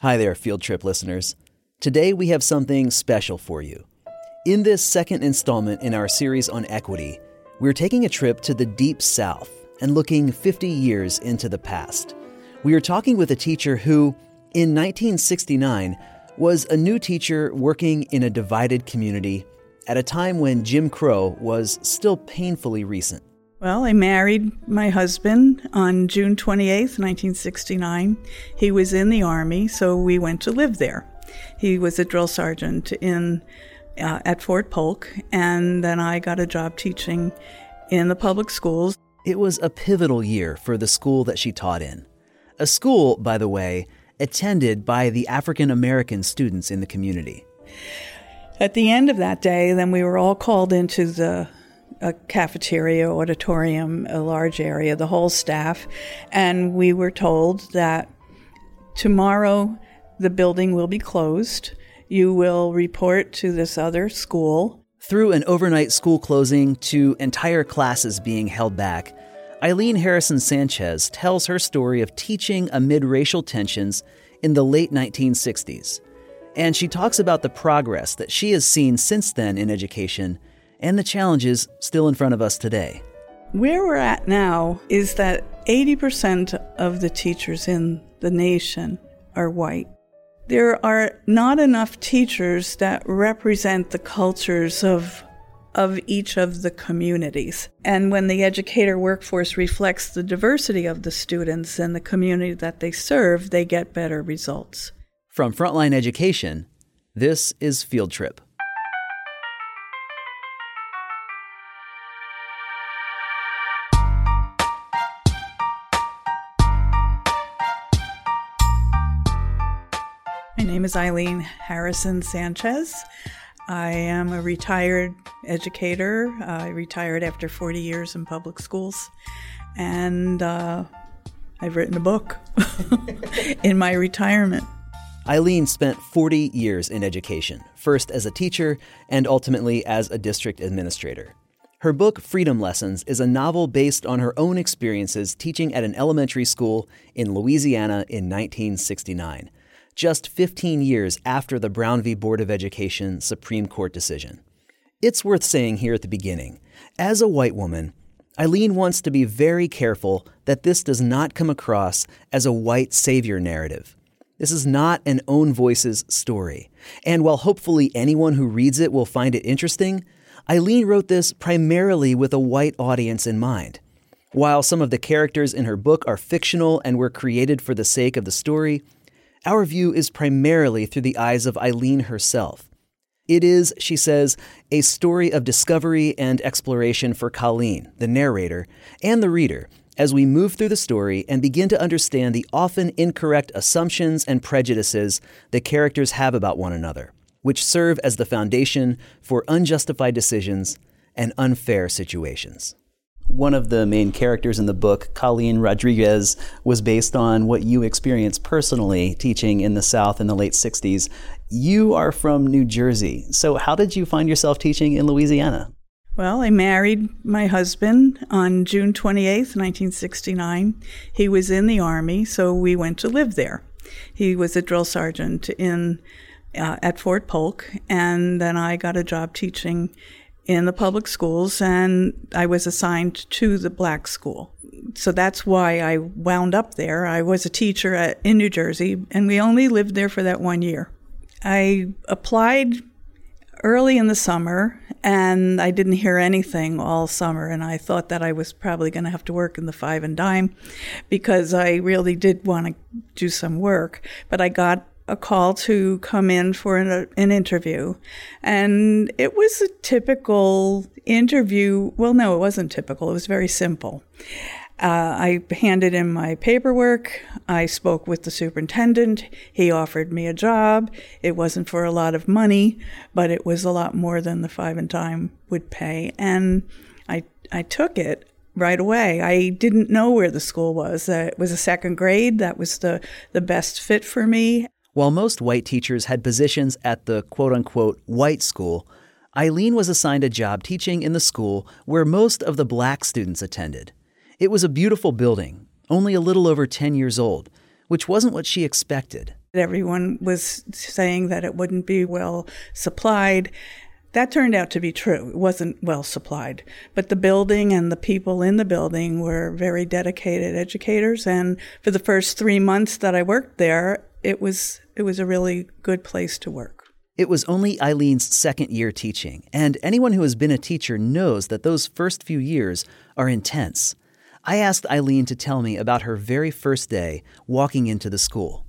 Hi there, field trip listeners. Today we have something special for you. In this second installment in our series on equity, we're taking a trip to the Deep South and looking 50 years into the past. We are talking with a teacher who, in 1969, was a new teacher working in a divided community at a time when Jim Crow was still painfully recent. Well, I married my husband on June 28th, 1969. He was in the Army, so we went to live there. He was a drill sergeant in uh, at Fort Polk, and then I got a job teaching in the public schools. It was a pivotal year for the school that she taught in. A school, by the way, attended by the African American students in the community. At the end of that day, then we were all called into the a cafeteria, auditorium, a large area, the whole staff, and we were told that tomorrow the building will be closed. You will report to this other school. Through an overnight school closing to entire classes being held back, Eileen Harrison Sanchez tells her story of teaching amid racial tensions in the late 1960s. And she talks about the progress that she has seen since then in education and the challenges still in front of us today. Where we're at now is that 80% of the teachers in the nation are white. There are not enough teachers that represent the cultures of of each of the communities. And when the educator workforce reflects the diversity of the students and the community that they serve, they get better results. From Frontline Education, this is Field Trip. Is Eileen Harrison Sanchez. I am a retired educator. I retired after 40 years in public schools, and uh, I've written a book in my retirement. Eileen spent 40 years in education, first as a teacher and ultimately as a district administrator. Her book, Freedom Lessons, is a novel based on her own experiences teaching at an elementary school in Louisiana in 1969 just 15 years after the Brown v. Board of Education Supreme Court decision. It's worth saying here at the beginning as a white woman, Eileen wants to be very careful that this does not come across as a white savior narrative. This is not an own voices story. And while hopefully anyone who reads it will find it interesting, Eileen wrote this primarily with a white audience in mind. While some of the characters in her book are fictional and were created for the sake of the story, our view is primarily through the eyes of Eileen herself. It is, she says, a story of discovery and exploration for Colleen, the narrator, and the reader, as we move through the story and begin to understand the often incorrect assumptions and prejudices the characters have about one another, which serve as the foundation for unjustified decisions and unfair situations one of the main characters in the book, Colleen Rodriguez, was based on what you experienced personally teaching in the South in the late 60s. You are from New Jersey. So, how did you find yourself teaching in Louisiana? Well, I married my husband on June 28th, 1969. He was in the Army, so we went to live there. He was a drill sergeant in uh, at Fort Polk, and then I got a job teaching in the public schools, and I was assigned to the black school. So that's why I wound up there. I was a teacher at, in New Jersey, and we only lived there for that one year. I applied early in the summer, and I didn't hear anything all summer, and I thought that I was probably going to have to work in the five and dime because I really did want to do some work. But I got a call to come in for an, an, interview. And it was a typical interview. Well, no, it wasn't typical. It was very simple. Uh, I handed in my paperwork. I spoke with the superintendent. He offered me a job. It wasn't for a lot of money, but it was a lot more than the five and dime would pay. And I, I took it right away. I didn't know where the school was. Uh, it was a second grade. That was the, the best fit for me. While most white teachers had positions at the quote unquote white school, Eileen was assigned a job teaching in the school where most of the black students attended. It was a beautiful building, only a little over 10 years old, which wasn't what she expected. Everyone was saying that it wouldn't be well supplied. That turned out to be true. It wasn't well supplied. But the building and the people in the building were very dedicated educators. And for the first three months that I worked there, it was, it was a really good place to work. It was only Eileen's second year teaching, and anyone who has been a teacher knows that those first few years are intense. I asked Eileen to tell me about her very first day walking into the school.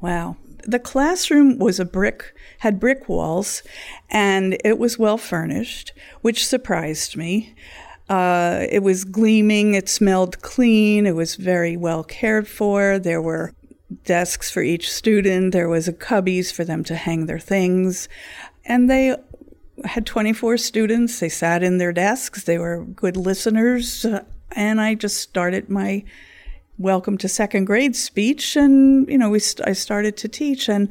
Wow. The classroom was a brick, had brick walls, and it was well furnished, which surprised me. Uh, it was gleaming, it smelled clean, it was very well cared for. There were desks for each student, there was a cubbies for them to hang their things, and they had 24 students. They sat in their desks, they were good listeners, and I just started my welcome to second grade speech. And you know we st- I started to teach. And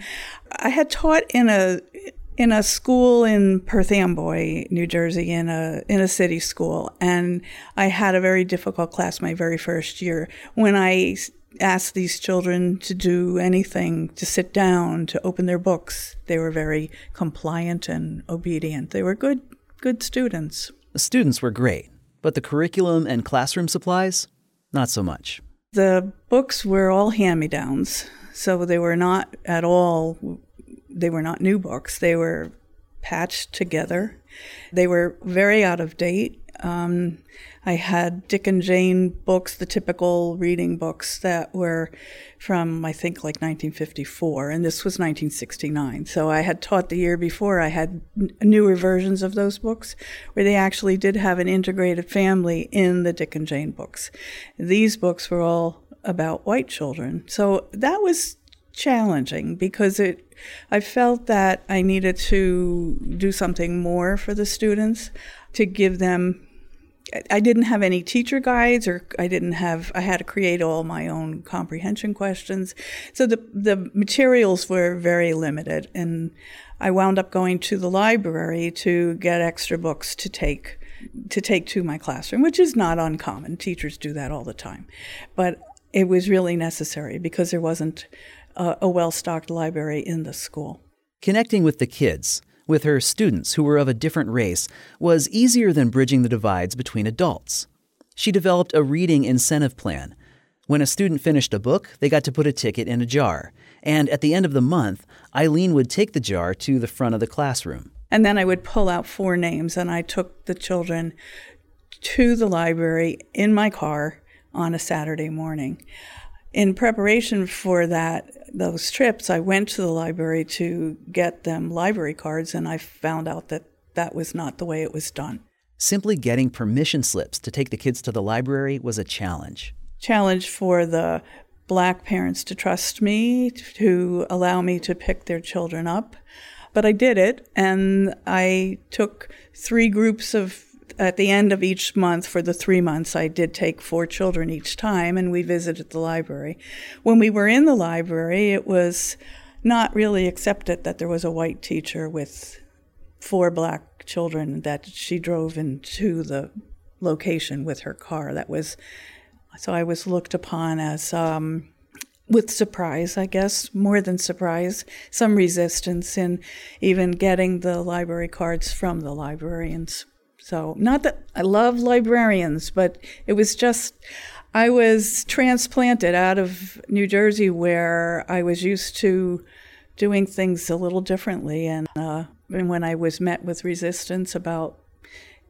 I had taught in a in a school in Perth Amboy, New Jersey, in a in a city school, and I had a very difficult class my very first year. When I asked these children to do anything, to sit down, to open their books, they were very compliant and obedient. They were good good students. The students were great, but the curriculum and classroom supplies, not so much. The books were all hand me downs, so they were not at all, they were not new books. They were patched together. They were very out of date. Um, I had Dick and Jane books, the typical reading books that were from, I think, like 1954, and this was 1969. So I had taught the year before, I had n- newer versions of those books where they actually did have an integrated family in the Dick and Jane books. These books were all about white children. So that was challenging because it I felt that I needed to do something more for the students to give them I didn't have any teacher guides or I didn't have I had to create all my own comprehension questions. So the the materials were very limited and I wound up going to the library to get extra books to take to take to my classroom, which is not uncommon. Teachers do that all the time. But it was really necessary because there wasn't a, a well-stocked library in the school. Connecting with the kids with her students who were of a different race was easier than bridging the divides between adults. She developed a reading incentive plan. When a student finished a book, they got to put a ticket in a jar. And at the end of the month, Eileen would take the jar to the front of the classroom. And then I would pull out four names, and I took the children to the library in my car on a Saturday morning. In preparation for that, those trips, I went to the library to get them library cards, and I found out that that was not the way it was done. Simply getting permission slips to take the kids to the library was a challenge. Challenge for the black parents to trust me, to allow me to pick their children up. But I did it, and I took three groups of at the end of each month for the three months, I did take four children each time, and we visited the library. When we were in the library, it was not really accepted that there was a white teacher with four black children that she drove into the location with her car. That was so I was looked upon as um, with surprise, I guess, more than surprise, some resistance in even getting the library cards from the librarians. So, not that I love librarians, but it was just, I was transplanted out of New Jersey where I was used to doing things a little differently. And, uh, and when I was met with resistance about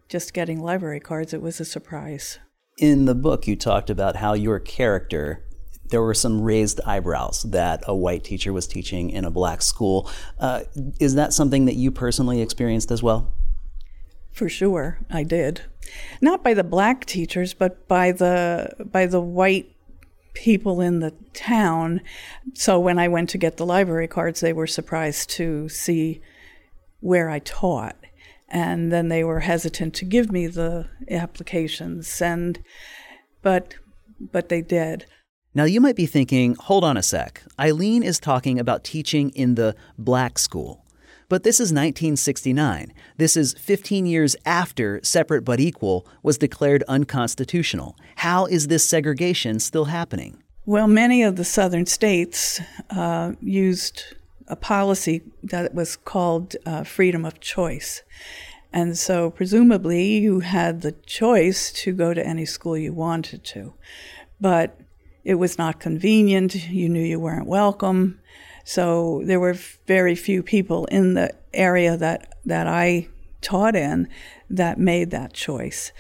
just getting library cards, it was a surprise. In the book, you talked about how your character there were some raised eyebrows that a white teacher was teaching in a black school. Uh, is that something that you personally experienced as well? For sure, I did. Not by the black teachers, but by the by the white people in the town. So when I went to get the library cards, they were surprised to see where I taught. And then they were hesitant to give me the applications and but but they did. Now you might be thinking, hold on a sec. Eileen is talking about teaching in the black school. But this is 1969. This is 15 years after separate but equal was declared unconstitutional. How is this segregation still happening? Well, many of the southern states uh, used a policy that was called uh, freedom of choice. And so, presumably, you had the choice to go to any school you wanted to. But it was not convenient. You knew you weren't welcome. So, there were very few people in the area that, that I taught in that made that choice.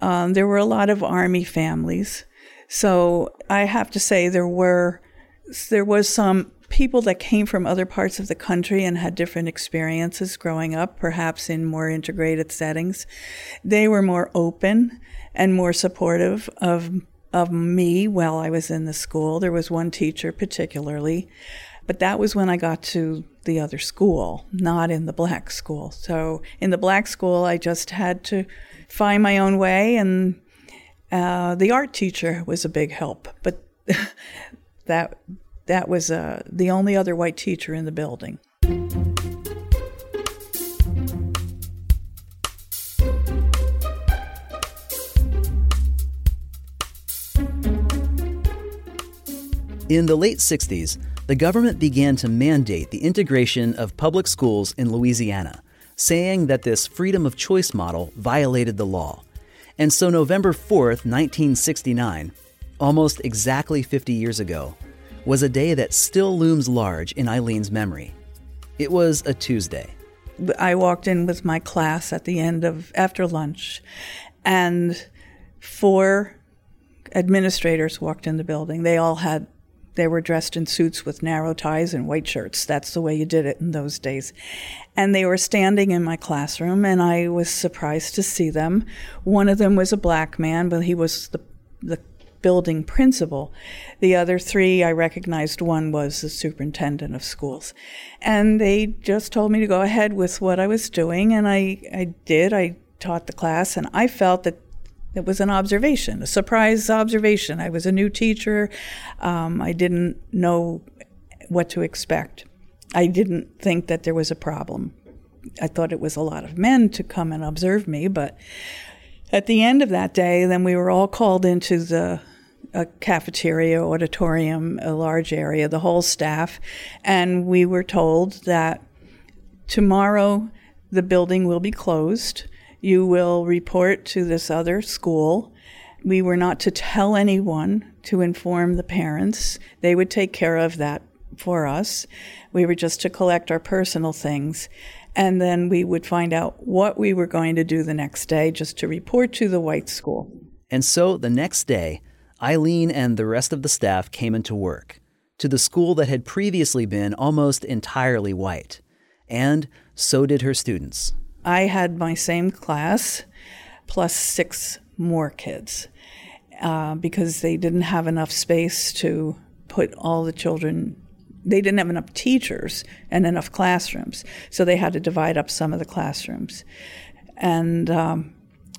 Um, there were a lot of Army families. So, I have to say, there were there was some people that came from other parts of the country and had different experiences growing up, perhaps in more integrated settings, they were more open and more supportive of of me while I was in the school. There was one teacher particularly, but that was when I got to the other school, not in the black school. So in the black school, I just had to find my own way, and uh, the art teacher was a big help. But that that was uh, the only other white teacher in the building. In the late 60s, the government began to mandate the integration of public schools in Louisiana, saying that this freedom of choice model violated the law. And so, November 4th, 1969, almost exactly 50 years ago, was a day that still looms large in Eileen's memory. It was a Tuesday. I walked in with my class at the end of after lunch, and four administrators walked in the building. They all had they were dressed in suits with narrow ties and white shirts. That's the way you did it in those days. And they were standing in my classroom, and I was surprised to see them. One of them was a black man, but he was the the building principal. The other three, I recognized one was the superintendent of schools. And they just told me to go ahead with what I was doing, and I, I did. I taught the class, and I felt that it was an observation, a surprise observation. I was a new teacher. Um, I didn't know what to expect. I didn't think that there was a problem. I thought it was a lot of men to come and observe me, but at the end of that day, then we were all called into the a cafeteria, auditorium, a large area, the whole staff, and we were told that tomorrow the building will be closed. You will report to this other school. We were not to tell anyone to inform the parents. They would take care of that for us. We were just to collect our personal things. And then we would find out what we were going to do the next day just to report to the white school. And so the next day, Eileen and the rest of the staff came into work to the school that had previously been almost entirely white. And so did her students. I had my same class plus six more kids uh, because they didn't have enough space to put all the children. They didn't have enough teachers and enough classrooms, so they had to divide up some of the classrooms. And um,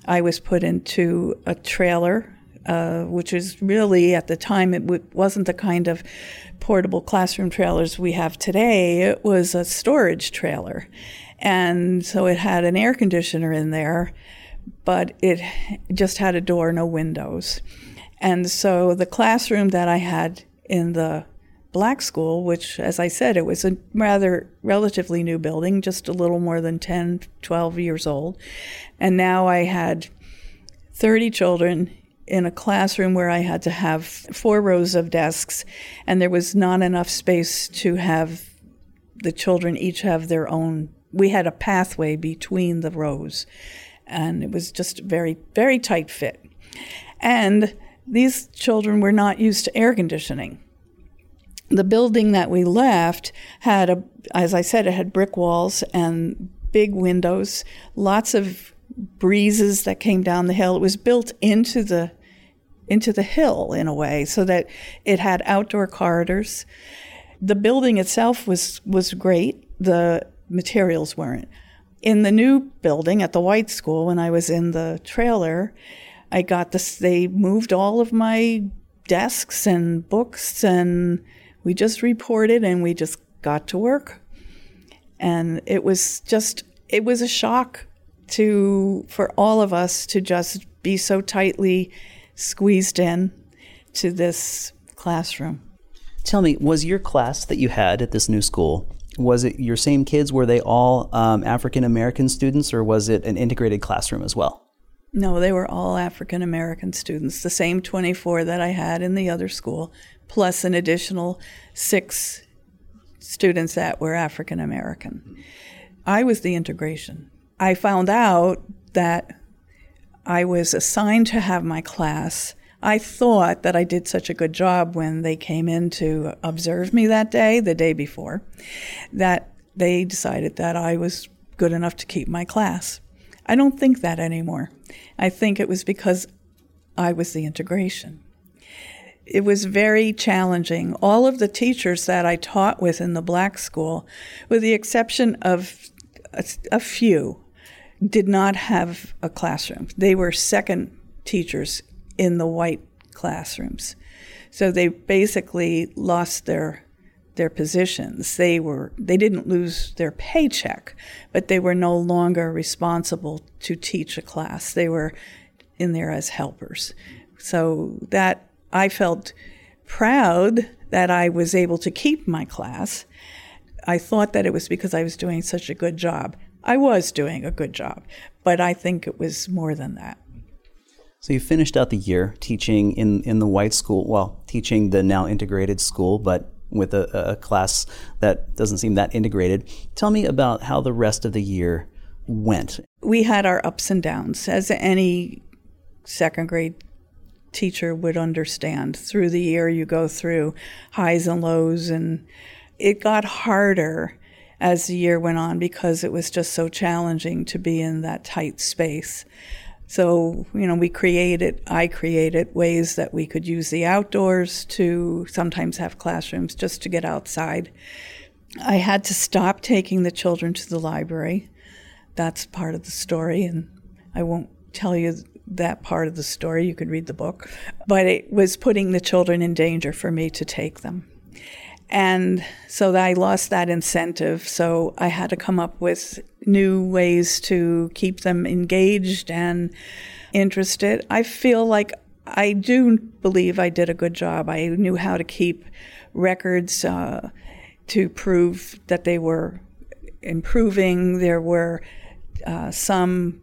I was put into a trailer uh, which is really at the time it w- wasn't the kind of portable classroom trailers we have today. It was a storage trailer. And so it had an air conditioner in there, but it just had a door, no windows. And so the classroom that I had in the black school, which, as I said, it was a rather relatively new building, just a little more than 10, 12 years old. And now I had 30 children in a classroom where I had to have four rows of desks, and there was not enough space to have the children each have their own. We had a pathway between the rows, and it was just very, very tight fit. And these children were not used to air conditioning. The building that we left had a, as I said, it had brick walls and big windows, lots of breezes that came down the hill. It was built into the into the hill in a way, so that it had outdoor corridors. The building itself was was great. The materials weren't. In the new building at the White School, when I was in the trailer, I got this. They moved all of my desks and books, and we just reported, and we just got to work. And it was just it was a shock to for all of us to just be so tightly squeezed in to this classroom. Tell me, was your class that you had at this new school, was it your same kids? Were they all um, African American students, or was it an integrated classroom as well? No, they were all African American students, the same 24 that I had in the other school, plus an additional six students that were African American. I was the integration. I found out that I was assigned to have my class. I thought that I did such a good job when they came in to observe me that day, the day before, that they decided that I was good enough to keep my class. I don't think that anymore. I think it was because I was the integration. It was very challenging. All of the teachers that I taught with in the black school, with the exception of a, a few, did not have a classroom. They were second teachers in the white classrooms. So they basically lost their their positions. They were they didn't lose their paycheck, but they were no longer responsible to teach a class. They were in there as helpers. So that I felt proud that I was able to keep my class. I thought that it was because I was doing such a good job. I was doing a good job, but I think it was more than that. So you finished out the year teaching in, in the white school, well, teaching the now integrated school, but with a, a class that doesn't seem that integrated. Tell me about how the rest of the year went. We had our ups and downs, as any second grade teacher would understand. Through the year, you go through highs and lows, and it got harder as the year went on because it was just so challenging to be in that tight space. So, you know, we created, I created ways that we could use the outdoors to sometimes have classrooms just to get outside. I had to stop taking the children to the library. That's part of the story, and I won't tell you that part of the story. You could read the book. But it was putting the children in danger for me to take them. And so I lost that incentive. So I had to come up with new ways to keep them engaged and interested. I feel like I do believe I did a good job. I knew how to keep records uh, to prove that they were improving. There were uh, some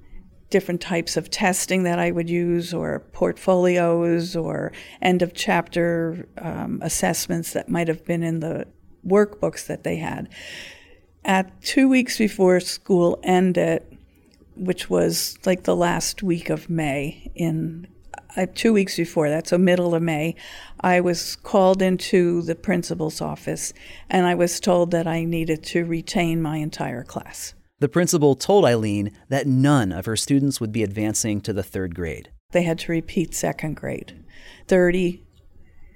different types of testing that I would use, or portfolios, or end of chapter um, assessments that might have been in the workbooks that they had. At two weeks before school ended, which was like the last week of May, in uh, two weeks before that, so middle of May, I was called into the principal's office and I was told that I needed to retain my entire class. The principal told Eileen that none of her students would be advancing to the third grade. They had to repeat second grade. 30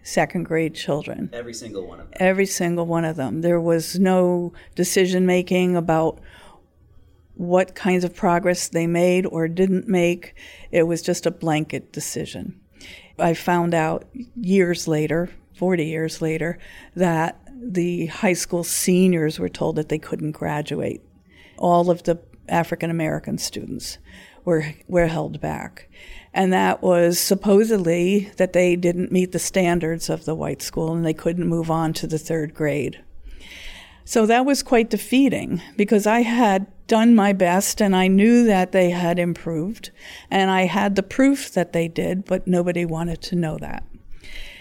second grade children. Every single one of them. Every single one of them. There was no decision making about what kinds of progress they made or didn't make. It was just a blanket decision. I found out years later, 40 years later, that the high school seniors were told that they couldn't graduate all of the African American students were were held back. And that was supposedly that they didn't meet the standards of the white school and they couldn't move on to the third grade. So that was quite defeating because I had done my best and I knew that they had improved and I had the proof that they did, but nobody wanted to know that.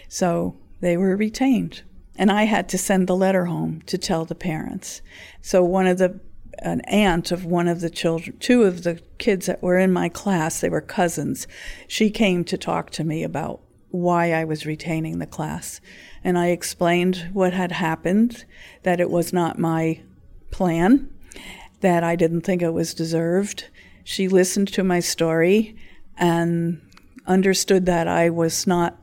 So they were retained. And I had to send the letter home to tell the parents. So one of the an aunt of one of the children, two of the kids that were in my class, they were cousins. She came to talk to me about why I was retaining the class. And I explained what had happened, that it was not my plan, that I didn't think it was deserved. She listened to my story and understood that I was not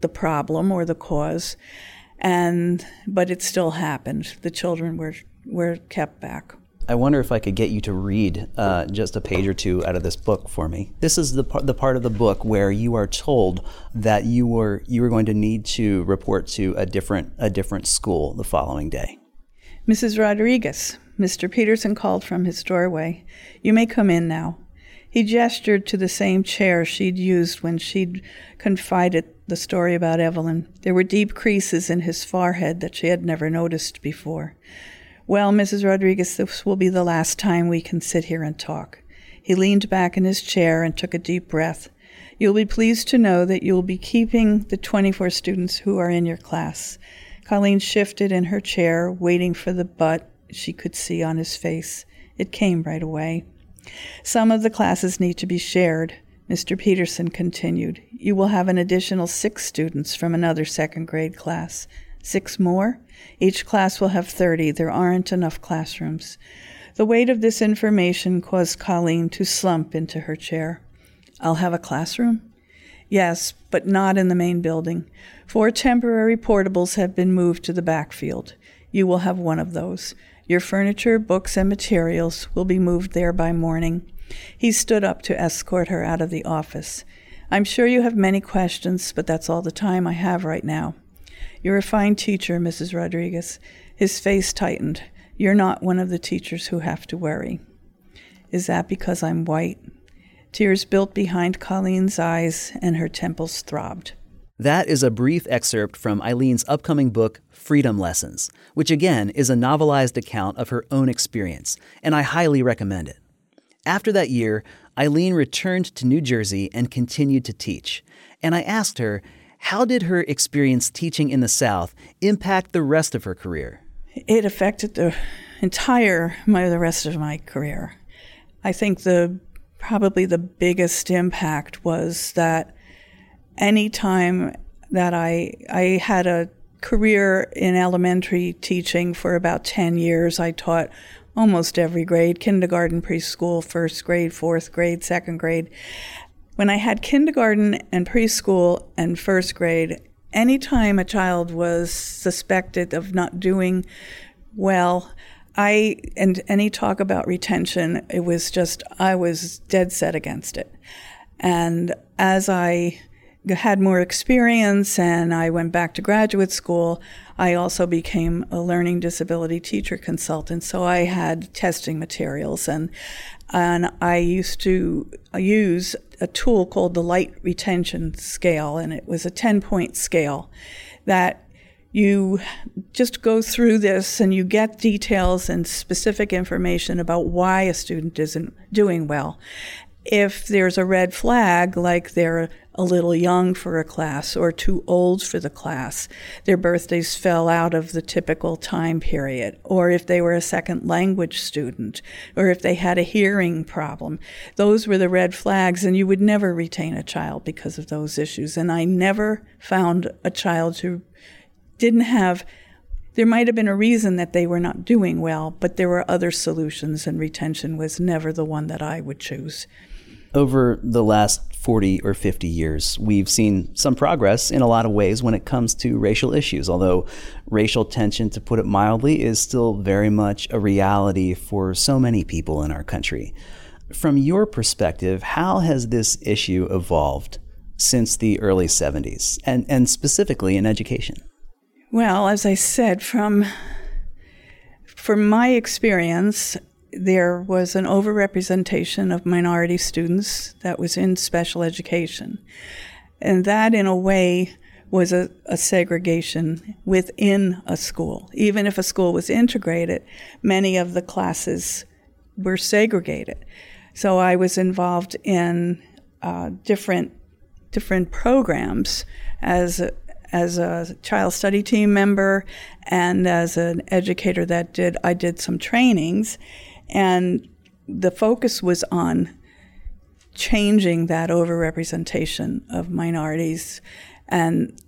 the problem or the cause. And but it still happened. The children were were kept back. I wonder if I could get you to read uh, just a page or two out of this book for me. This is the part, the part of the book where you are told that you were you were going to need to report to a different a different school the following day. Mrs. Rodriguez, Mr. Peterson called from his doorway. You may come in now. He gestured to the same chair she'd used when she'd confided the story about Evelyn. There were deep creases in his forehead that she had never noticed before. Well, Mrs. Rodriguez, this will be the last time we can sit here and talk. He leaned back in his chair and took a deep breath. You'll be pleased to know that you'll be keeping the 24 students who are in your class. Colleen shifted in her chair, waiting for the but she could see on his face. It came right away. Some of the classes need to be shared. Mr. Peterson continued. You will have an additional six students from another second grade class. Six more? Each class will have 30. There aren't enough classrooms. The weight of this information caused Colleen to slump into her chair. I'll have a classroom? Yes, but not in the main building. Four temporary portables have been moved to the backfield. You will have one of those. Your furniture, books, and materials will be moved there by morning. He stood up to escort her out of the office. I'm sure you have many questions, but that's all the time I have right now. You're a fine teacher, Mrs. Rodriguez. His face tightened. You're not one of the teachers who have to worry. Is that because I'm white? Tears built behind Colleen's eyes, and her temples throbbed. That is a brief excerpt from Eileen's upcoming book, Freedom Lessons, which again is a novelized account of her own experience, and I highly recommend it. After that year, Eileen returned to New Jersey and continued to teach. And I asked her how did her experience teaching in the South impact the rest of her career? It affected the entire my the rest of my career. I think the probably the biggest impact was that any time that I I had a career in elementary teaching for about 10 years. I taught almost every grade kindergarten, preschool, first grade, fourth grade, second grade. When I had kindergarten and preschool and first grade, anytime a child was suspected of not doing well, I and any talk about retention, it was just I was dead set against it. And as I had more experience and I went back to graduate school, I also became a learning disability teacher consultant. So I had testing materials and and I used to use a tool called the light retention scale, and it was a 10 point scale that you just go through this and you get details and specific information about why a student isn't doing well. If there's a red flag, like they're a little young for a class or too old for the class. Their birthdays fell out of the typical time period, or if they were a second language student, or if they had a hearing problem. Those were the red flags, and you would never retain a child because of those issues. And I never found a child who didn't have there might have been a reason that they were not doing well, but there were other solutions, and retention was never the one that I would choose. Over the last 40 or 50 years, we've seen some progress in a lot of ways when it comes to racial issues, although racial tension, to put it mildly, is still very much a reality for so many people in our country. From your perspective, how has this issue evolved since the early 70s, and, and specifically in education? Well, as I said, from from my experience, there was an overrepresentation of minority students that was in special education. And that, in a way, was a, a, segregation within a school. Even if a school was integrated, many of the classes were segregated. So I was involved in uh, different different programs as a, as a child study team member and as an educator that did I did some trainings and the focus was on changing that overrepresentation of minorities. And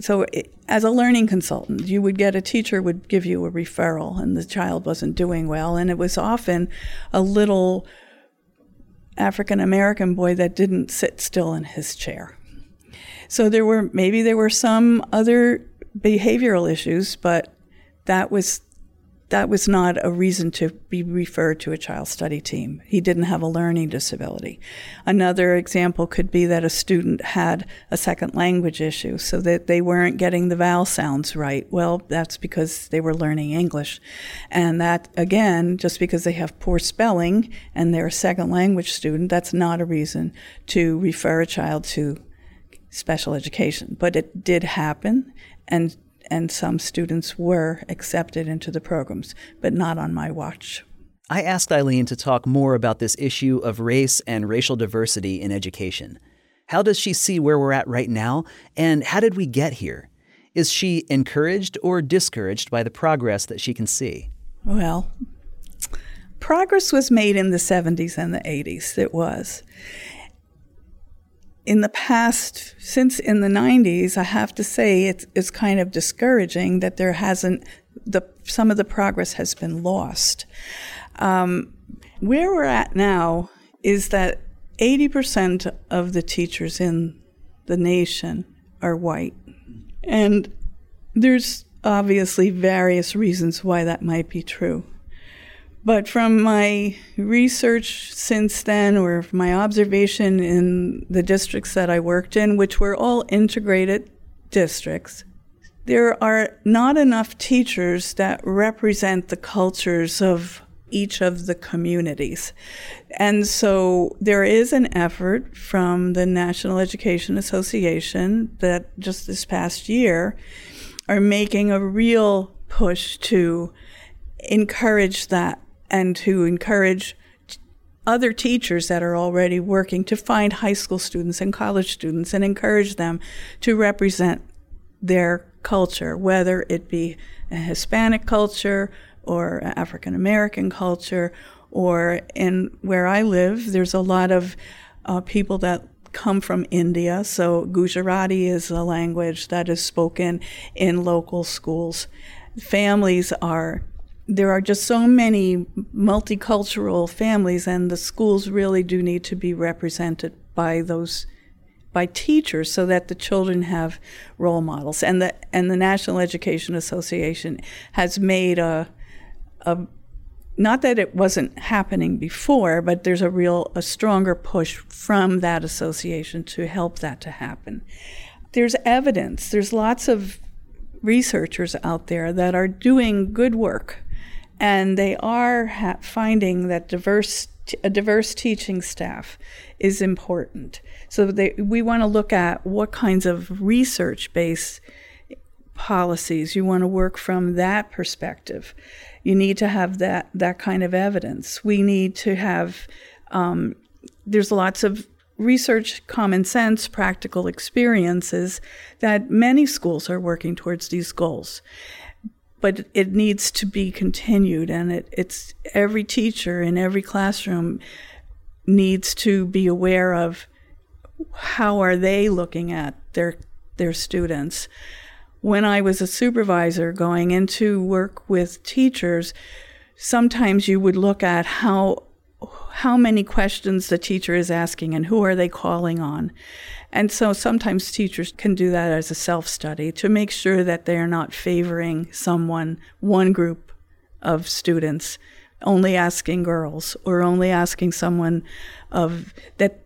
so, it, as a learning consultant, you would get a teacher would give you a referral, and the child wasn't doing well, and it was often a little African American boy that didn't sit still in his chair. So there were maybe there were some other behavioral issues, but that was that was not a reason to be referred to a child study team. He didn't have a learning disability. Another example could be that a student had a second language issue, so that they weren't getting the vowel sounds right. Well, that's because they were learning English. And that, again, just because they have poor spelling and they're a second language student, that's not a reason to refer a child to special education. But it did happen, and and some students were accepted into the programs, but not on my watch. I asked Eileen to talk more about this issue of race and racial diversity in education. How does she see where we're at right now, and how did we get here? Is she encouraged or discouraged by the progress that she can see? Well, progress was made in the 70s and the 80s. It was in the past, since in the 90s, I have to say it's, it's kind of discouraging that there hasn't, the, some of the progress has been lost. Um, where we're at now is that 80% of the teachers in the nation are white. And there's obviously various reasons why that might be true. But from my research since then, or my observation in the districts that I worked in, which were all integrated districts, there are not enough teachers that represent the cultures of each of the communities. And so there is an effort from the National Education Association that just this past year are making a real push to encourage that and to encourage other teachers that are already working to find high school students and college students and encourage them to represent their culture, whether it be a Hispanic culture or African American culture, or in where I live, there's a lot of uh, people that come from India. So Gujarati is a language that is spoken in local schools. Families are there are just so many multicultural families, and the schools really do need to be represented by those by teachers so that the children have role models. And the and the National Education Association has made a a not that it wasn't happening before, but there's a real a stronger push from that association to help that to happen. There's evidence. There's lots of researchers out there that are doing good work and they are ha- finding that diverse t- a diverse teaching staff is important. So they, we want to look at what kinds of research-based policies you want to work from that perspective. You need to have that that kind of evidence. We need to have. Um, there's lots of research, common sense, practical experiences that many schools are working towards these goals but it needs to be continued and it, it's every teacher in every classroom needs to be aware of how are they looking at their their students. When i was a supervisor going into work with teachers sometimes you would look at how how many questions the teacher is asking and who are they calling on. And so sometimes teachers can do that as a self study to make sure that they're not favoring someone, one group of students, only asking girls or only asking someone of that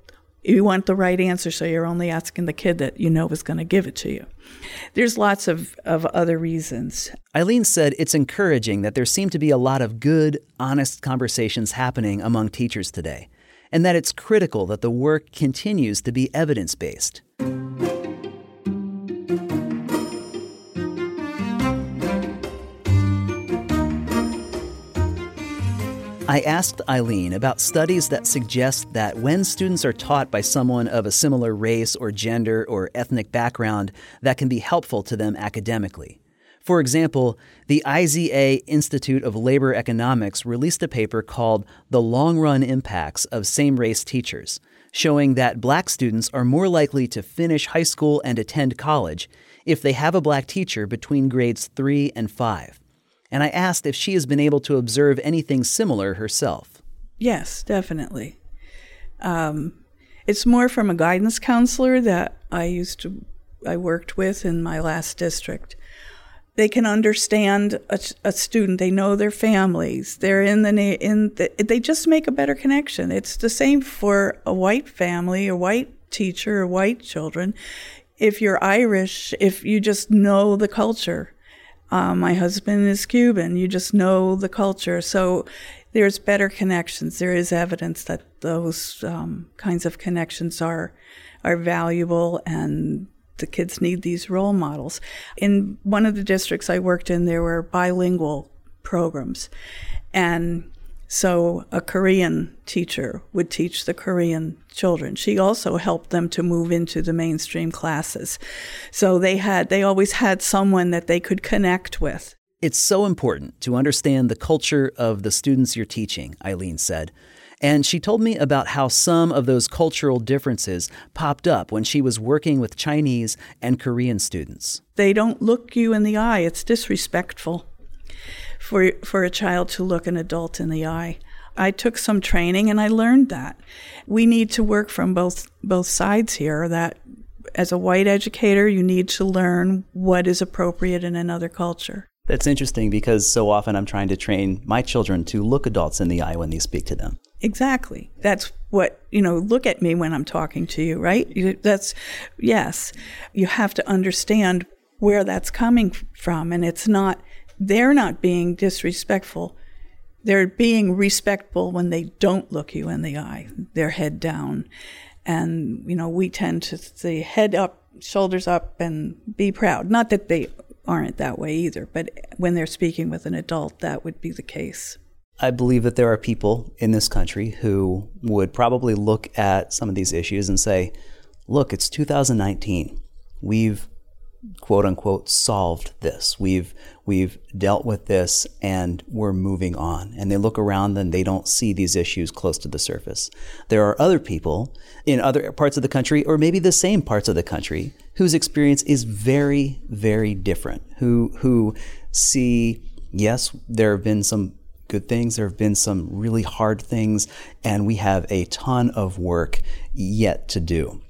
you want the right answer, so you're only asking the kid that you know is going to give it to you. There's lots of, of other reasons. Eileen said it's encouraging that there seem to be a lot of good, honest conversations happening among teachers today and that it's critical that the work continues to be evidence based. I asked Eileen about studies that suggest that when students are taught by someone of a similar race or gender or ethnic background, that can be helpful to them academically. For example, the IZA Institute of Labor Economics released a paper called The Long Run Impacts of Same Race Teachers, showing that black students are more likely to finish high school and attend college if they have a black teacher between grades 3 and 5. And I asked if she has been able to observe anything similar herself. Yes, definitely. Um, it's more from a guidance counselor that I used to I worked with in my last district they can understand a, a, student. They know their families. They're in the in the, they just make a better connection. It's the same for a white family, a white teacher, or white children. If you're Irish, if you just know the culture. Uh, my husband is Cuban. You just know the culture. So there's better connections. There is evidence that those um, kinds of connections are are valuable and the kids need these role models. In one of the districts I worked in, there were bilingual programs. And so a Korean teacher would teach the Korean children. She also helped them to move into the mainstream classes. So they had they always had someone that they could connect with. It's so important to understand the culture of the students you're teaching, Eileen said. And she told me about how some of those cultural differences popped up when she was working with Chinese and Korean students. They don't look you in the eye. It's disrespectful for, for a child to look an adult in the eye. I took some training and I learned that. We need to work from both both sides here that as a white educator, you need to learn what is appropriate in another culture. That's interesting because so often I'm trying to train my children to look adults in the eye when they speak to them. Exactly. That's what, you know, look at me when I'm talking to you, right? That's, yes. You have to understand where that's coming from. And it's not, they're not being disrespectful. They're being respectful when they don't look you in the eye, their head down. And, you know, we tend to say head up, shoulders up, and be proud. Not that they aren't that way either, but when they're speaking with an adult, that would be the case. I believe that there are people in this country who would probably look at some of these issues and say, look, it's 2019. We've quote unquote solved this. We've we've dealt with this and we're moving on. And they look around and they don't see these issues close to the surface. There are other people in other parts of the country or maybe the same parts of the country whose experience is very very different. Who who see yes, there have been some good things. There have been some really hard things, and we have a ton of work yet to do.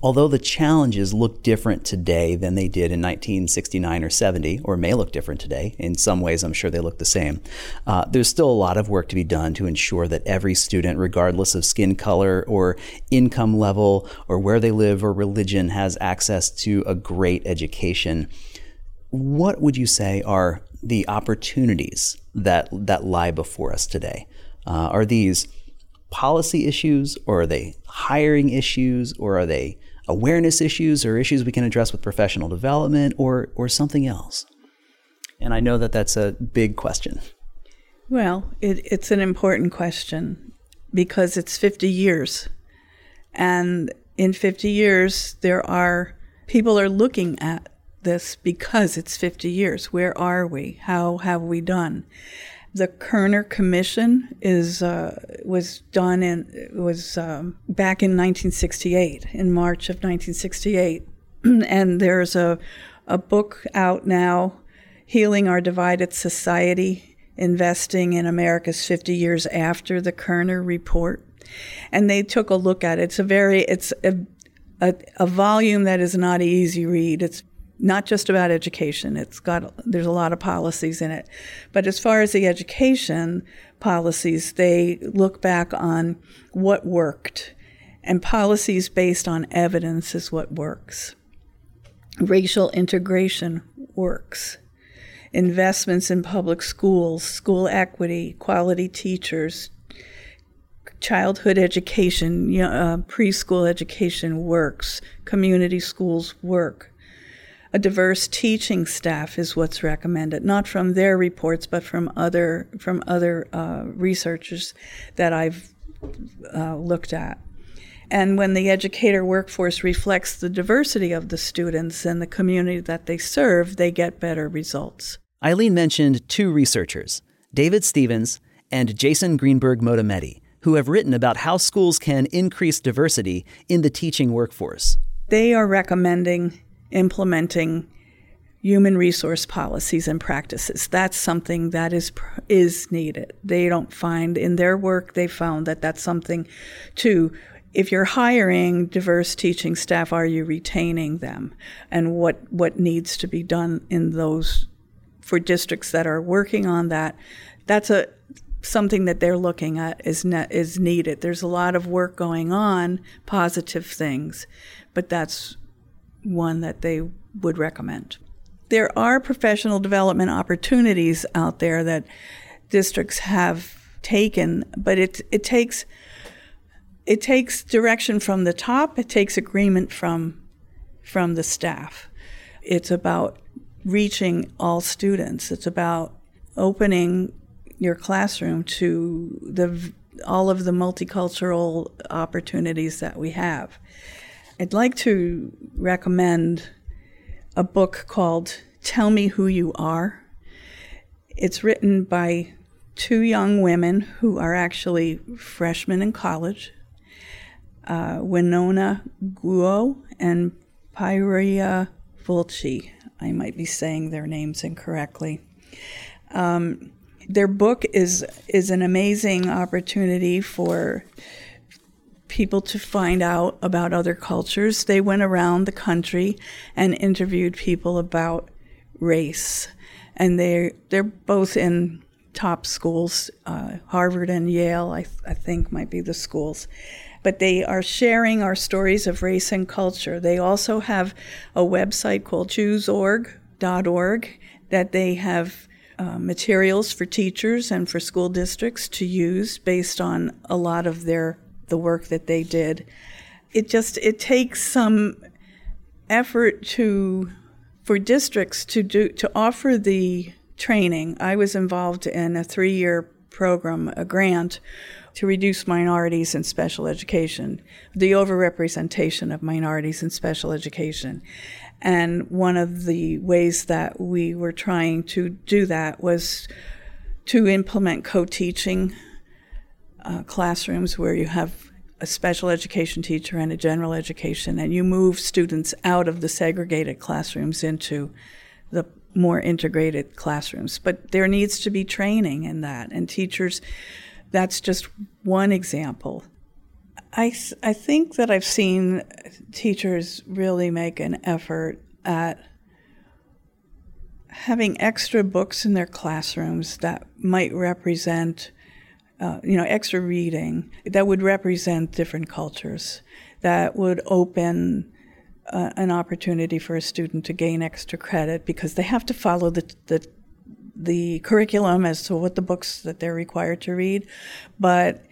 Although the challenges look different today than they did in 1969 or 70, or may look different today, in some ways I'm sure they look the same, uh, there's still a lot of work to be done to ensure that every student, regardless of skin color or income level or where they live or religion, has access to a great education. What would you say are the opportunities that that lie before us today? Uh, are these policy issues, or are they hiring issues, or are they awareness issues, or issues we can address with professional development, or or something else? And I know that that's a big question. Well, it, it's an important question because it's 50 years. And in 50 years, there are people are looking at this because it's 50 years. Where are we? How have we done? The Kerner Commission is uh, was done in was um, back in 1968, in March of 1968, and there's a a book out now, Healing Our Divided Society, investing in America's 50 years after the Kerner report, and they took a look at it. It's a very it's a a, a volume that is not easy read. It's not just about education. It's got there's a lot of policies in it, but as far as the education policies, they look back on what worked, and policies based on evidence is what works. Racial integration works. Investments in public schools, school equity, quality teachers, childhood education, uh, preschool education works. Community schools work a diverse teaching staff is what's recommended, not from their reports, but from other from other uh, researchers that I've uh, looked at. And when the educator workforce reflects the diversity of the students and the community that they serve, they get better results. Eileen mentioned two researchers, David Stevens and Jason Greenberg Motamedi, who have written about how schools can increase diversity in the teaching workforce. They are recommending implementing human resource policies and practices. That's something that is is needed. They don't find in their work they found that that's something to if you're hiring diverse teaching staff, are you retaining them? And what, what needs to be done in those for districts that are working on that? That's a something that they're looking at is ne- is needed. There's a lot of work going on, positive things, but that's one that they would recommend. There are professional development opportunities out there that districts have taken, but it it takes it takes direction from the top. It takes agreement from from the staff. It's about reaching all students. It's about opening your classroom to the all of the multicultural opportunities that we have. I'd like to recommend a book called Tell Me Who You Are. It's written by two young women who are actually freshmen in college uh, Winona Guo and Priya Vulchi. I might be saying their names incorrectly. Um, their book is is an amazing opportunity for people to find out about other cultures. They went around the country and interviewed people about race, and they they're both in top schools. Uh, Harvard and Yale, I, I think, might be the schools. But they are sharing our stories of race and culture. They also have a website called chooseorg.org that they have uh, materials for teachers and for school districts to use based on a lot of their the work that they did. It just it takes some effort to for districts to do to offer the training. I was involved in a three year program, a grant to reduce minorities in special education, the overrepresentation of minorities in special education. And one of the ways that we were trying to do that was to implement co teaching uh, classrooms where you have a special education teacher and a general education, and you move students out of the segregated classrooms into the more integrated classrooms. But there needs to be training in that, and teachers, that's just one example. I, I think that I've seen teachers really make an effort at having extra books in their classrooms that might represent, uh, you know, extra reading that would represent different cultures, that would open uh, an opportunity for a student to gain extra credit because they have to follow the, the the curriculum as to what the books that they're required to read, but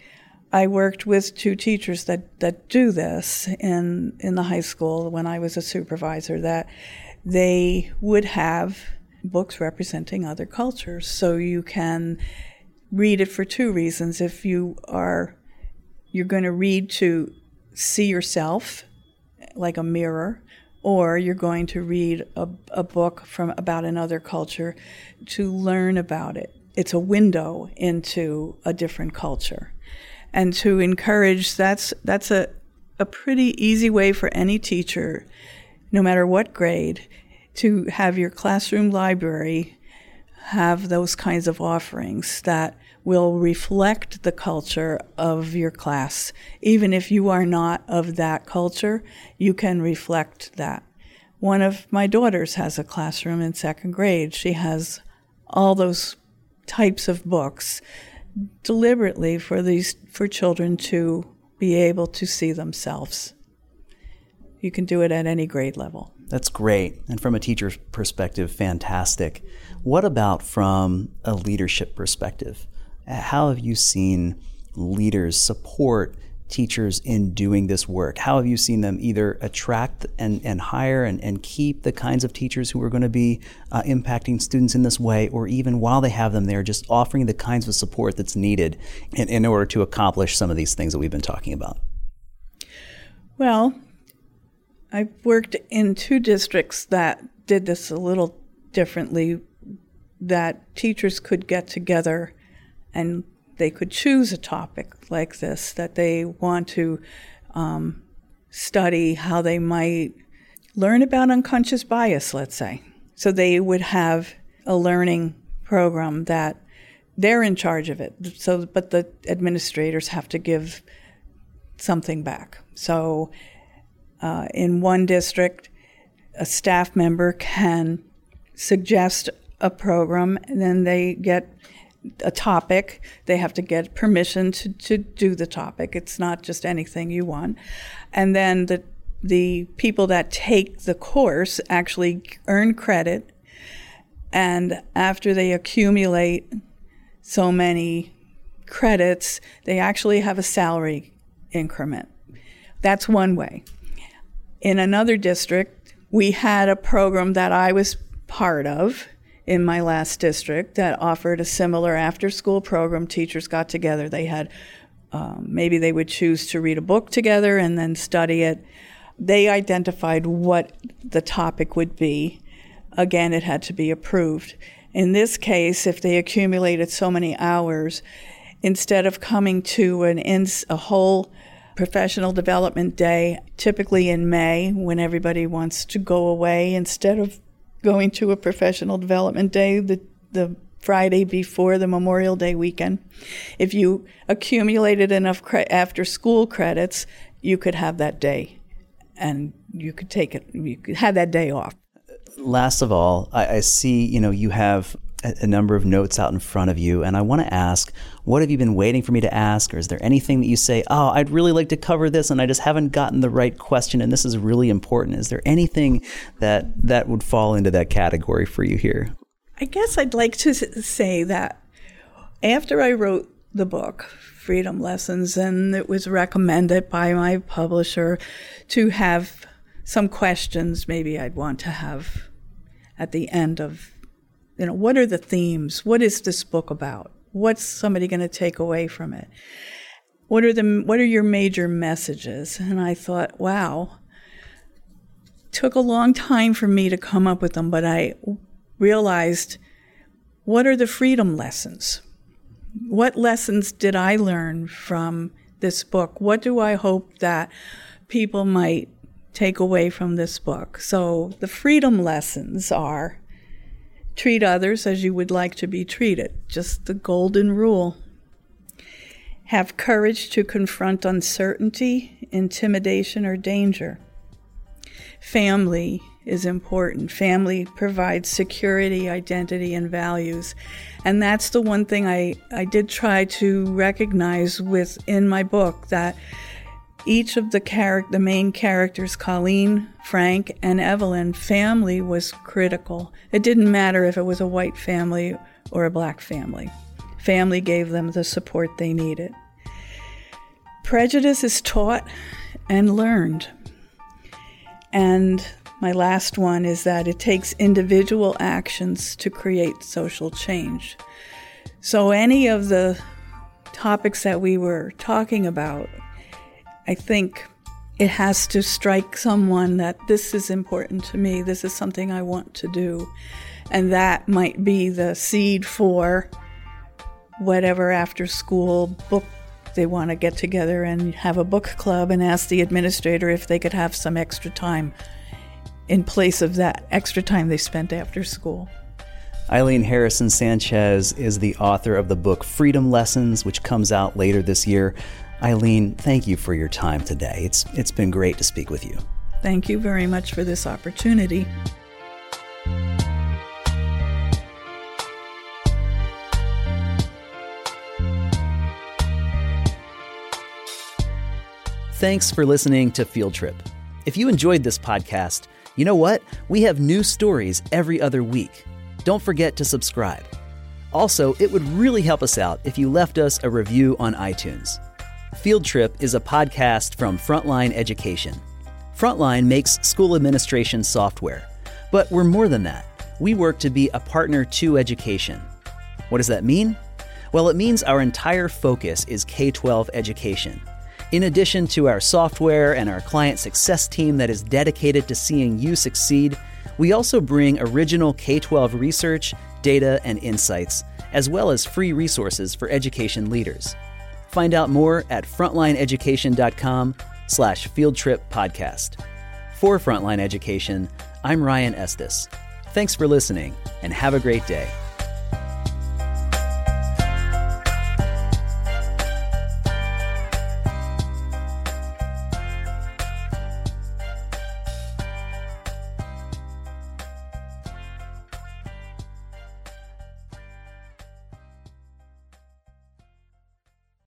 I worked with two teachers that, that do this in in the high school when I was a supervisor that they would have books representing other cultures. So you can read it for two reasons. If you are you're going to read to see yourself like a mirror, or you're going to read a, a book from about another culture to learn about it. It's a window into a different culture and to encourage that's that's a a pretty easy way for any teacher no matter what grade to have your classroom library have those kinds of offerings that will reflect the culture of your class even if you are not of that culture you can reflect that one of my daughters has a classroom in second grade she has all those types of books deliberately for these for children to be able to see themselves. You can do it at any grade level. That's great. And from a teacher's perspective, fantastic. What about from a leadership perspective? How have you seen leaders support teachers in doing this work? How have you seen them either attract and, and hire and, and keep the kinds of teachers who are going to be uh, impacting students in this way, or even while they have them there, just offering the kinds of support that's needed in, in order to accomplish some of these things that we've been talking about? Well, I've worked in two districts that did this a little differently, that teachers could get together and they could choose a topic like this that they want to um, study, how they might learn about unconscious bias, let's say. So they would have a learning program that they're in charge of it. So, but the administrators have to give something back. So, uh, in one district, a staff member can suggest a program, and then they get a topic. They have to get permission to, to do the topic. It's not just anything you want. And then the the people that take the course actually earn credit and after they accumulate so many credits, they actually have a salary increment. That's one way. In another district, we had a program that I was part of in my last district that offered a similar after school program. Teachers got together. They had um, maybe they would choose to read a book together and then study it. They identified what the topic would be. Again, it had to be approved. In this case, if they accumulated so many hours, instead of coming to an ins, a whole professional development day, typically in May when everybody wants to go away, instead of going to a professional development day the, the Friday before the Memorial Day weekend. If you accumulated enough cre- after school credits, you could have that day and you could take it, you could have that day off. Last of all, I, I see, you know, you have a, number of notes out in front of you, and I want to ask, what have you been waiting for me to ask? Or is there anything that you say, oh, I'd really like to cover this and I just haven't gotten the right question and this is really important? Is there anything that that would fall into that category for you here? I guess I'd like to say that after I wrote the book, Freedom Lessons, and it was recommended by my publisher to have some questions maybe I'd want to have at the end of, you know, what are the themes? What is this book about? What's somebody going to take away from it? What are the what are your major messages? And I thought, wow, took a long time for me to come up with them, but I realized what are the freedom lessons? What lessons did I learn from this book? What do I hope that people might take away from this book? So, the freedom lessons are treat others as you would like to be treated, just the golden rule. Have courage to confront uncertainty, intimidation, or danger. Family is important. Family provides security, identity, and values. And that's the one thing I, I did try to recognize within my book that each of the character, the main characters, Colleen, Frank, and Evelyn, family was critical. It didn't matter if it was a white family or a black family. Family gave them the support they needed. Prejudice is taught and learned. And my last one is that it takes individual actions to create social change. So, any of the topics that we were talking about, I think it has to strike someone that this is important to me, this is something I want to do. And that might be the seed for whatever after school book they want to get together and have a book club and ask the administrator if they could have some extra time in place of that extra time they spent after school. Eileen Harrison Sanchez is the author of the book Freedom Lessons, which comes out later this year. Eileen, thank you for your time today. It's, it's been great to speak with you. Thank you very much for this opportunity. Thanks for listening to Field Trip. If you enjoyed this podcast, you know what? We have new stories every other week. Don't forget to subscribe. Also, it would really help us out if you left us a review on iTunes. Field Trip is a podcast from Frontline Education. Frontline makes school administration software, but we're more than that. We work to be a partner to education. What does that mean? Well, it means our entire focus is K 12 education. In addition to our software and our client success team that is dedicated to seeing you succeed, we also bring original K 12 research, data, and insights, as well as free resources for education leaders. Find out more at frontlineeducation.com slash fieldtrippodcast. For Frontline Education, I'm Ryan Estes. Thanks for listening, and have a great day.